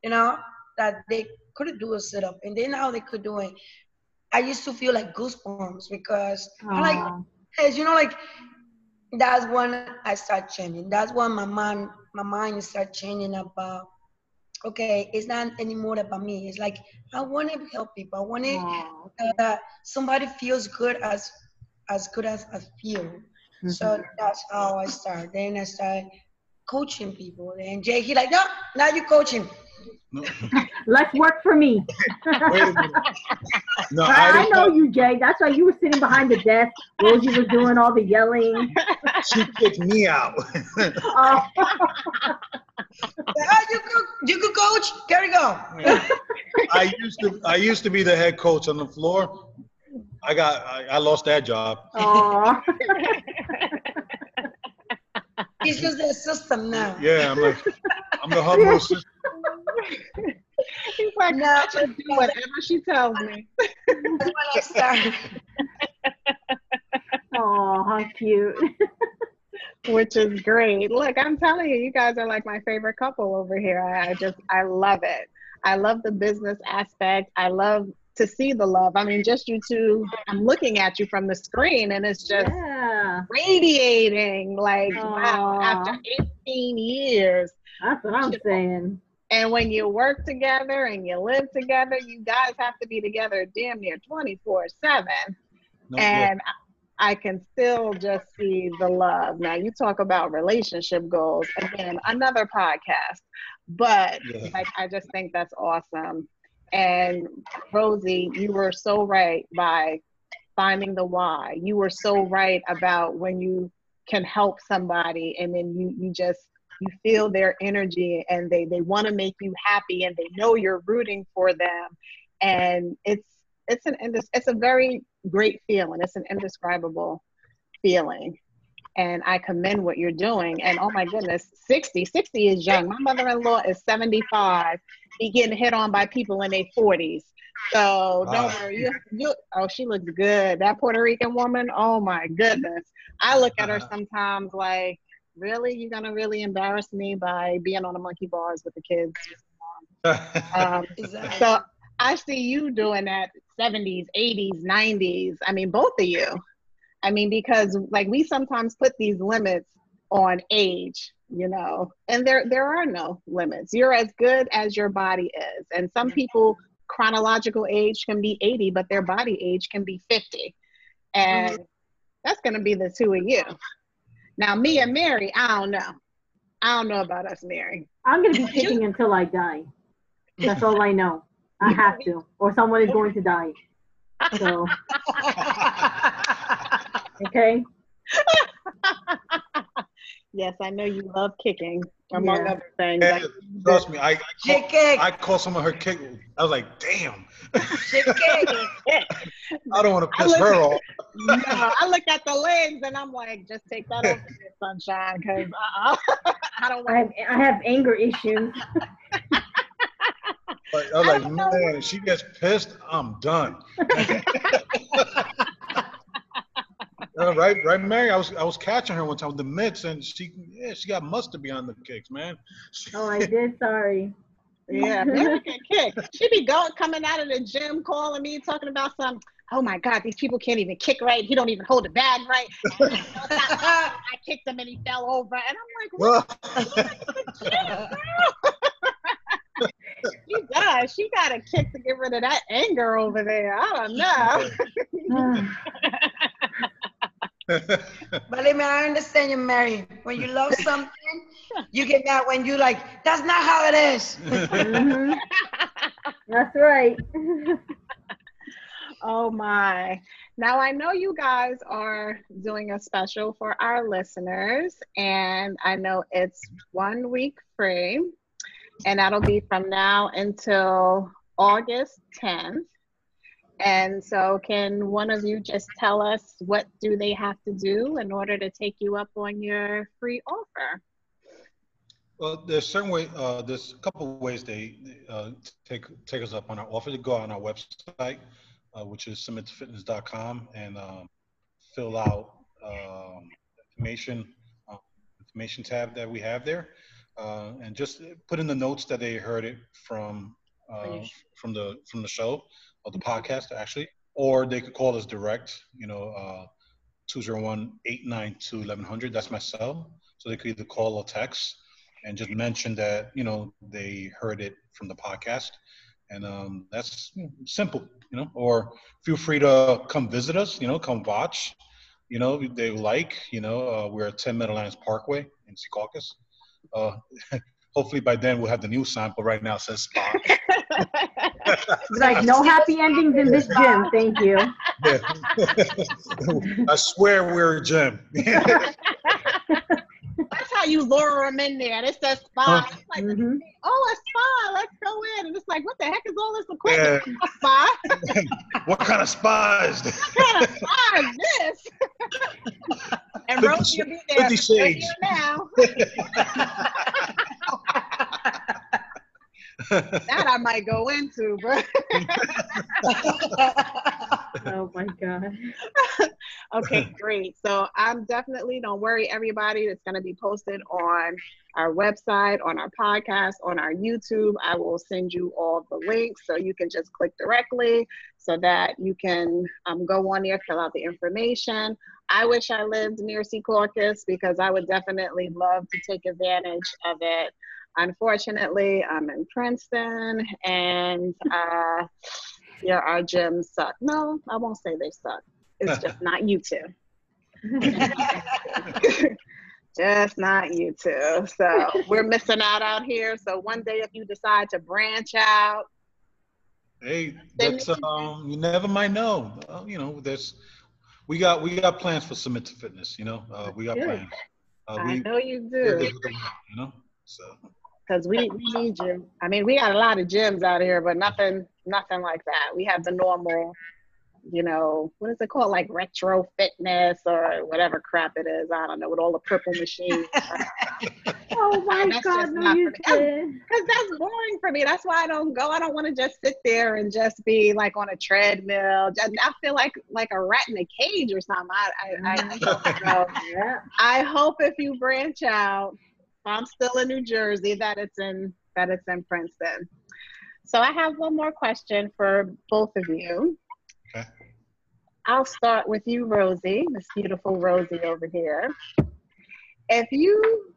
you know, that they couldn't do a sit up, and then now they could do it. I used to feel like goosebumps because I like, Aw. yes, you know, like that's when I start changing. That's when my mind, my mind start changing about. Okay, it's not anymore about me. It's like I want to help people. I want to Aw. that somebody feels good as as good as I feel. So Mhm. that's how I start. Then I start coaching people. And Jay, he like, no, now you coaching. No, [laughs] Let's work for me. wait a minute. [laughs] No, I, I, I didn't know know you, Jay. That's why you were sitting behind the desk. Rosie was doing all the yelling. she kicked me out. Oh, you could you could coach. Carry go. I used to I used to be the head coach on the floor. I got I, I lost that job. aw. [laughs] He's just the system now. Yeah, I'm like I'm the humble assistant. [laughs] He's like, No, I just do whatever she tells me. That's when I started. Aw, how cute. [laughs] which is great. Look, I'm telling you, you guys are like my favorite couple over here. I, I just, I love it. I love the business aspect. I love to see the love. I mean, just you two, I'm looking at you from the screen and it's just Yeah, radiating like, wow, after 18 years. that's what I'm saying. And when you work together and you live together, you guys have to be together damn near 24 7. No, yeah. and I can still just see the love. Now you talk about relationship goals again, another podcast, but Yeah. like I just think that's awesome. And Rosie, you were so right by finding the why. You were so right about when you can help somebody and then you you just you feel their energy and they they want to make you happy and they know you're rooting for them. And it's it's an it's a very great feeling. It's an indescribable feeling. And i commend what you're doing. And oh my goodness 60 60 is young. My mother-in-law is 75 be getting hit on by people in their 40s so don't Wow. worry. You, you oh she looks good. That puerto rican woman oh my goodness. I look at her Uh-huh. sometimes like really you're gonna really embarrass me by being on the monkey bars with the kids [laughs] um, Exactly. so I see you doing that 70s, 80s, 90s. I mean, both of you. I mean, because like we sometimes put these limits on age, you know, and there there are no limits. You're as good as your body is. And some people chronological age can be 80, but their body age can be 50. And that's gonna be the two of you. Now me and Mary, I don't know. I don't know about us, Mary. I'm gonna be kicking until I die. That's all I know. I [laughs] have to, or someone is going to die. So, [laughs] okay. [laughs] Yes, I know you love kicking, among Yeah. other things. Yeah, Like, trust me, I I Shake call. I call some of her kick. I was like, damn, [laughs] [laughs] I don't want to piss her off. no, I look at the legs and I'm like, just take that off, sunshine, because uh-uh. [laughs] I don't I want. have I have anger issues. But I was I like, don't know. man, if she gets pissed, I'm done. Uh, right, right, Mary. I was I was catching her one time with the mitts, and she yeah, she got mustard behind the kicks, man. Oh, I did. Sorry. Yeah, [laughs] American kick. She be going coming out of the gym, calling me, talking about some. Oh my God, these people can't even kick right. He don't even hold the bag right. [laughs] I kicked him and he fell over, and I'm like, what? [laughs] she does. She got a kick to get rid of that anger over there. I don't know. [sighs] [laughs] but I mean, I understand you, Mary. When you love something, you get mad when you like, that's not how it is. Mhm. That's right. [laughs] oh my. Now I know you guys are doing a special for our listeners, and I know it's one week free, and that'll be from now until August 10th. And so, can one of you just tell us what do they have to do in order to take you up on your free offer? Well, there's certain way. Uh, there's a couple of ways they uh, take take us up on our offer. To go on our website, uh, which is submittofitness.com, and um, fill out um, information uh, information tab that we have there, uh, and just put in the notes that they heard it from uh, from the from the show or the podcast actually, or they could call us direct. You know, uh, 201-892-1100. That's my cell. So they could either call or text and just mention that you know they heard it from the podcast and um, that's simple you know or feel free to come visit us you know come watch you know they like you know uh, we're at 10 meadowlands parkway in secaucus uh, [laughs] hopefully by then we'll have the new sign but right now it says [laughs] It's like no happy endings in this gym. Thank you. Yeah. [laughs] i swear we're a gym [laughs] That's how you lure them in there. And it says spa. It's like, Mhm. oh, a spa. Let's go in. And it's like, what the heck is all this equipment? A spa? [laughs] what kind of spa is this what kind of spa is this? and Fifty Rosie will be there. Fifty right Shades. here now. That I might go into, but [laughs] Oh my God. [laughs] okay, great. So I'm definitely don't worry, everybody. It's going to be posted on our website, on our podcast, on our YouTube. I will send you all the links so you can just click directly so that you can um, go on there, fill out the information. I wish I lived near Secaucus because I would definitely love to take advantage of it. Unfortunately, I'm in Princeton and uh, yeah, our gyms suck. No, I won't say they suck. It's just not you two. [laughs] just not you two. So we're missing out out here. So one day if you decide to branch out, Hey, that's um, you never might know. Uh, you know, there's we got we got plans for Submit to Fitness. You know, uh, we got plans. Uh, I know you do. good with the- you know, so Because we, we need you. I mean, we got a lot of gyms out here, but nothing nothing like that. We have the normal, you know, what is it called? Like retro fitness or whatever crap it is. I don't know, with all the purple machines. [laughs] Oh my That's God. No, you did. Because that's boring for me. That's why I don't go. I don't want to just sit there and just be like on a treadmill. I feel like like a rat in a cage or something. I I, I, I don't. Yeah. I hope if you branch out, I'm still in New Jersey, that it's in that it's in Princeton. So I have one more question for both of you. Okay. I'll start with you, Rosie, this beautiful Rosie over here. If you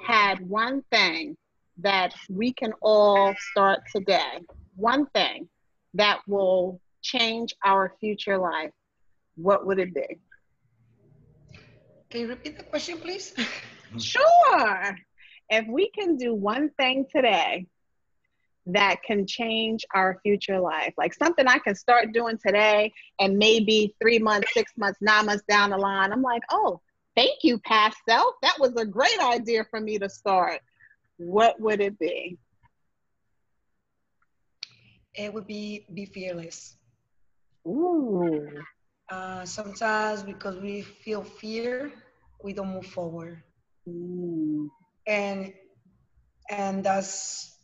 had one thing that we can all start today, one thing that will change our future life, what would it be? Can you repeat the question, please? [laughs] Sure. If we can do one thing today that can change our future life, like something I can start doing today, and maybe three months, six months, nine months down the line, I'm like, oh, thank you, past self. That was a great idea for me to start. What would it be? It would be be fearless. Ooh. Uh, sometimes because we feel fear, we don't move forward, Mm. and and that's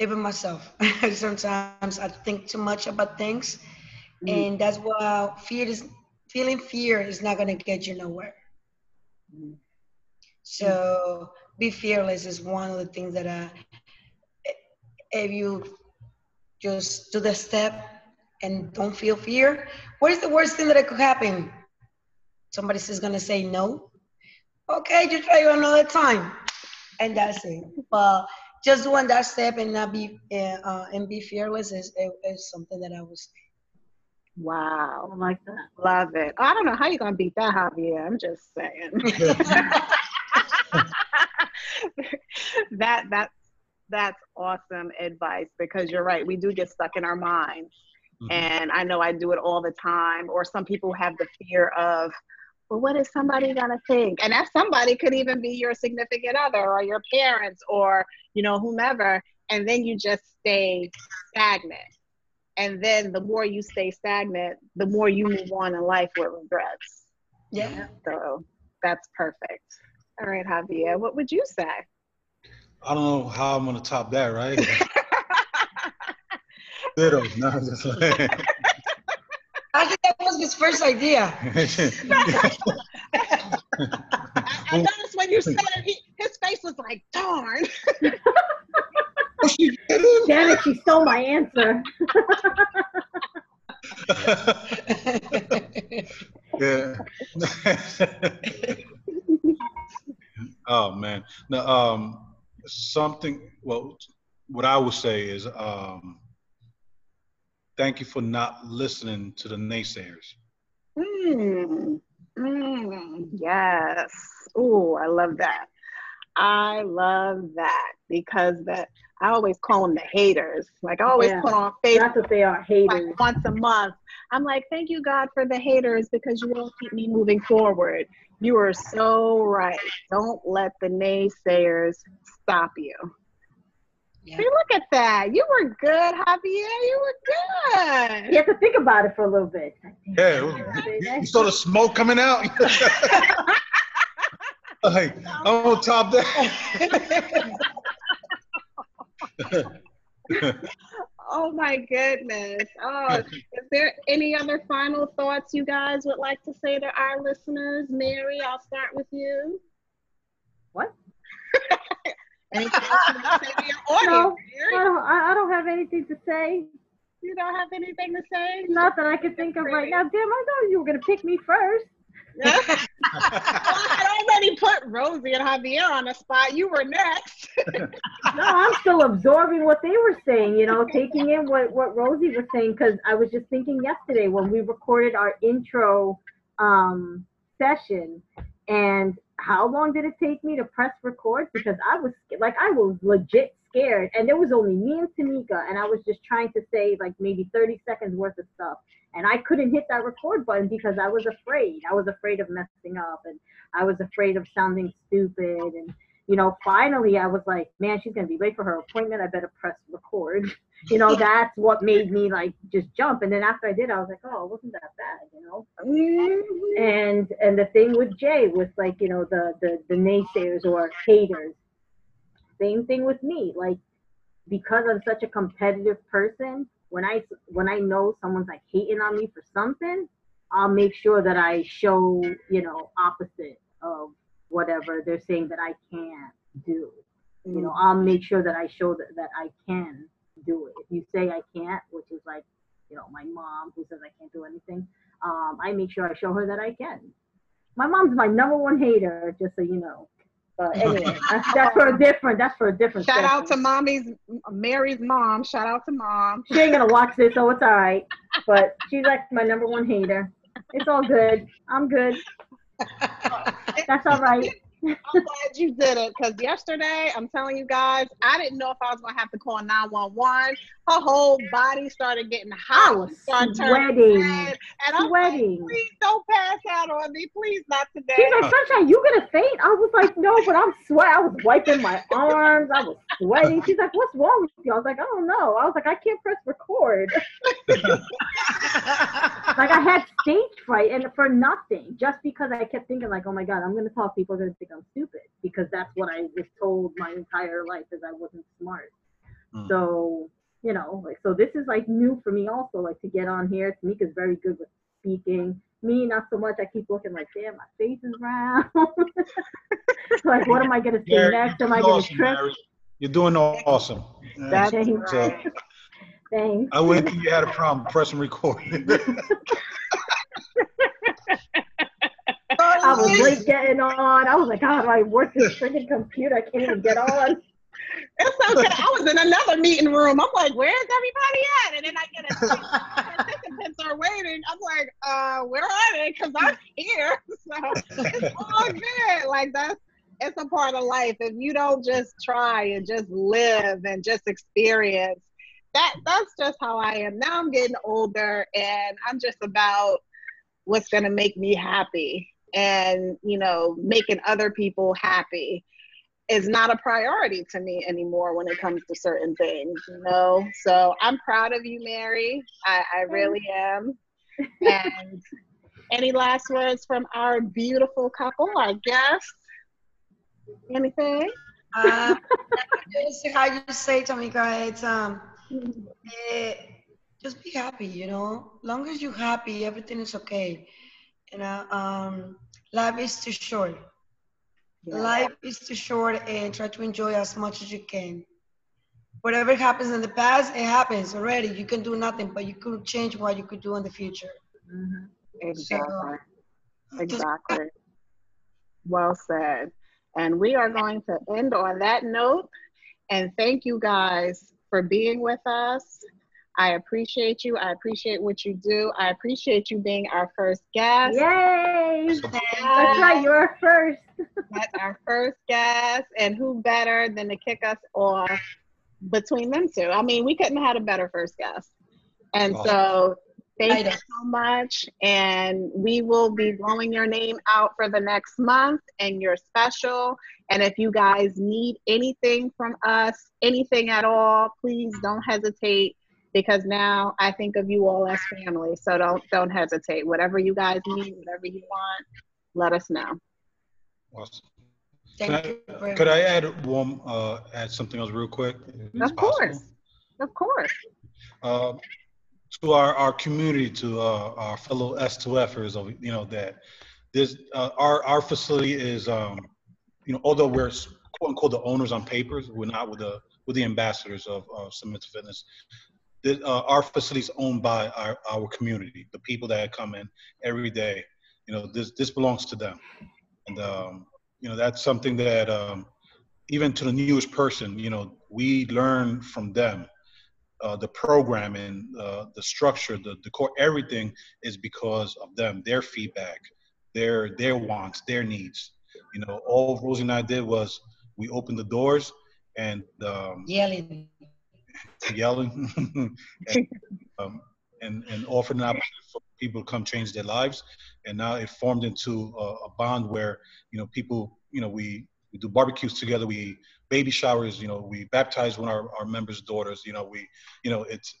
even myself. [laughs] sometimes I think too much about things, Mm. and that's why fear is feeling fear is not gonna get you nowhere. Mm. So be fearless is one of the things that I if you just do the step and don't feel fear, what is the worst thing that could happen? Somebody's just gonna say no. Okay, just try another time, and that's it. But just doing that step and not be uh, uh, and be fearless is, is something that I would say. Wow. I like that. Love it. I don't know how you're gonna beat that, Javier. I'm just saying. [laughs] [laughs] that that's that's awesome advice because you're right. We do get stuck in our minds. Mhm. And I know I do it all the time. Or some people have the fear of, well, what is somebody gonna think? And that somebody could even be your significant other or your parents or you know whomever. And then you just stay stagnant. And then the more you stay stagnant, the more you move on in life with regrets. Yeah. So that's perfect. All right, Javier, what would you say? I don't know how I'm gonna top that, right? [laughs] Ditto. No, I'm just like- I think that was his first idea. [laughs] I noticed when you said it, he, his face was like, darn. Damn it, she stole my answer. [laughs] yeah. [laughs] oh man. Now, um, something. Well, what I would say is, um, thank you for not listening to the naysayers. Mm, mm, yes. Oh, I love that. I love that because that I always call them the haters. Like I always Yeah. put on Facebook That's what they are, haters. like once a month. I'm like, thank you God for the haters because you will keep me moving forward. You are so right. Don't let the naysayers stop you. Yeah. See, look at that. You were good, Javier. You were good. You have to think about it for a little bit. Yeah, you, you saw the smoke coming out. [laughs] like I'm on top that. Oh my goodness. Oh, is there any other final thoughts you guys would like to say to our listeners? Mary, I'll start with you. What? [laughs] Anything else you want to say to your [laughs] No. I don't, I I don't have anything to say. You don't have anything to say? Not that I can think of right now. Damn, I know you were gonna pick me first. Yeah. [laughs] well, I already put Rosie and Javier on the spot. You were next. [laughs] No, I'm still absorbing what they were saying. You know, taking in what what Rosie was saying because I was just thinking yesterday when we recorded our intro um, session, and how long did it take me to press record? Because I was like, I was legit scared, and there was only me and Tamika, and I was just trying to say like maybe 30 seconds worth of stuff, and I couldn't hit that record button because I was afraid. I was afraid of messing up, and I was afraid of sounding stupid, and you know, finally I was like, man, she's gonna be late for her appointment. I better press record. [laughs] You know, that's what made me like just jump. And then after I did, I was like, oh, it wasn't that bad, you know. Mm-hmm. And and the thing with Jay with like, you know, the the the naysayers or haters. Same thing with me. Like because I'm such a competitive person, when I when I know someone's like hating on me for something, I'll make sure that I show, you know, opposite of whatever they're saying that I can't do. You know, I'll make sure that I show that, that I can do it. If you say I can't, which is like, you know, my mom who says I can't do anything, um, I make sure I show her that I can. My mom's my number one hater, just so you know. But [laughs] anyway, that's, that's for a different. That's for a different. Shout out to mommy's Mary's mom. Shout out to mom. She ain't gonna watch this, so it's all right. But she's like my number one hater. It's all good. I'm good. [laughs] That's all right. I'm glad you did it because yesterday, I'm telling you guys, I didn't know if I was going to have to call 911. Her whole body started getting I hot. was started sweating, red, And I'm like, sweating. please don't pass out on me. Please, not today. She's like, Sunshine, you gonna faint? I was like, no, but I'm sweating. I was wiping my arms. I was sweating. She's like, what's wrong with you? I was like, I don't know. I was like, I can't press record. [laughs] Like I had stage fright and for nothing, just because I kept thinking like, oh my god, I'm gonna talk. People are gonna think I'm stupid because that's what I was told my entire life is I wasn't smart. Mm. So you know, like so this is like new for me also, like to get on here. Tamika's very good with speaking. Me, not so much. I keep looking like, damn, my face is round. [laughs] like, what am I gonna say next? Am I gonna trip? Mary. You're doing awesome. That's Thanks. So, Thanks. I wouldn't think you had a problem pressing record. [laughs] I was late getting on. I was like, how do I work this freaking computer? I can't even get on. It's okay. I was in another meeting room. I'm like, where's everybody at? And then I get a [laughs] participants are waiting. I'm like, uh, where are they? Because I'm here. [laughs] So it's all good. Like that's it's a part of life. If you don't just try and just live and just experience, that that's just how I am. Now I'm getting older and I'm just about what's gonna make me happy and you know, making other people happy is not a priority to me anymore when it comes to certain things, you know. So I'm proud of you, Mary. I, I really am. [laughs] And any last words from our beautiful couple, our guests? Anything? Just how you say, Tamika, it's um, eh, just be happy, you know. Long as you're happy, everything is okay. You know, um, life is too short. Life is too short, and try to enjoy as much as you can. Whatever happens in the past, it happens already. You can do nothing, but you could change what you could do in the future. Mhm. Exactly. Exactly. Well said. And we are going to end on that note. And thank you guys for being with us. I appreciate you. I appreciate what you do. I appreciate you being our first guest. Yay! And That's right, you're first. That's our first guest. And who better than to kick us off between them two? I mean, we couldn't have had a better first guest. And so thank you so much. And we will be blowing your name out for the next month and you're special. And if you guys need anything from us, anything at all, please don't hesitate because now I think of you all as family. So don't don't hesitate. Whatever you guys need, whatever you want, let us know. Awesome. Thank Could you. I, could. I add one, uh, add something else real quick? if it's Of course. possible? Of course. uh, to our, our community, to uh, our fellow S2Fers, of you know that this uh, our our facility is um, you know although we're quote unquote the owners on papers, we're not with the with the ambassadors of uh, Submit to Fitness. The, uh, our facility is owned by our, our community, the people that come in every day. You know this this belongs to them, and um, you know that's something that um, even to the newest person, you know we learn from them uh, the programming, uh, the structure, the, the core, everything is because of them, their feedback, their their wants, their needs. You know, all Rosie and I did was we opened the doors and um, Yelling. [laughs] yelling [laughs] and, um, and and offered an opportunity for people to come change their lives. And now it formed into a, a bond where you know people, you know, we we do barbecues together, we baby showers, you know, we baptize one of our, our members' daughters. You know, we, you know, it's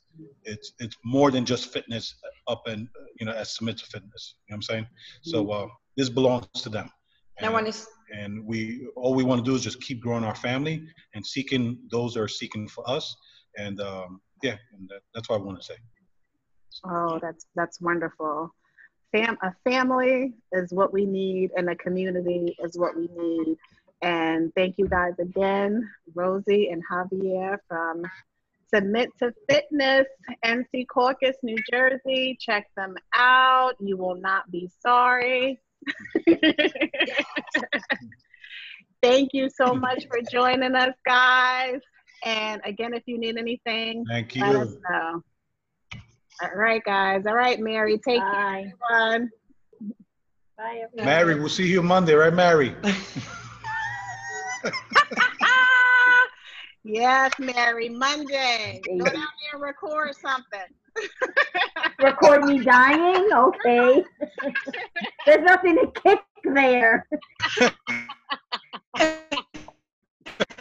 it's it's more than just fitness up and you know as submit to fitness. You know what I'm saying? So uh, this belongs to them. No one is. and we all we want to do is just keep growing our family and seeking those that are seeking for us and um, yeah and that, that's what i want to say Oh, that's that's wonderful. Fam, a family is what we need, and a community is what we need. And thank you guys again, Rosie and Javier from Submit to Fitness, in Secaucus, New Jersey. Check them out. You will not be sorry. [laughs] thank you so much for joining us, guys. And again, if you need anything, thank let us you know. All right, guys. All right, Mary. Take care, Bye. everyone. Bye, everyone. mary we'll see you monday right mary [laughs] [laughs] yes, Mary. Monday. Go down there and record something. [laughs] Record me dying? Okay. [laughs] There's nothing to kick there.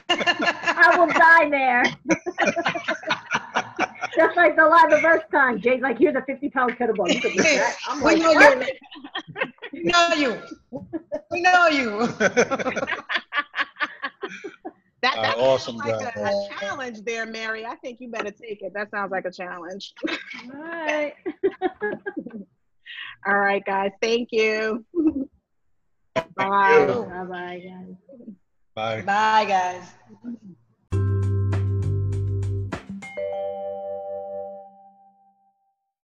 I will die there. Just like the line the first time. Jay's like, here's a 50 pound kettlebell. You can lift that. I'm we like, know you. We know you. We know you. That, Uh, that awesome sounds like a, a challenge there, Mary. I think you better take it. That sounds like a challenge. All right. [laughs] All right, guys. Thank you. Thank Bye. you. Bye bye, guys. bye Bye, guys.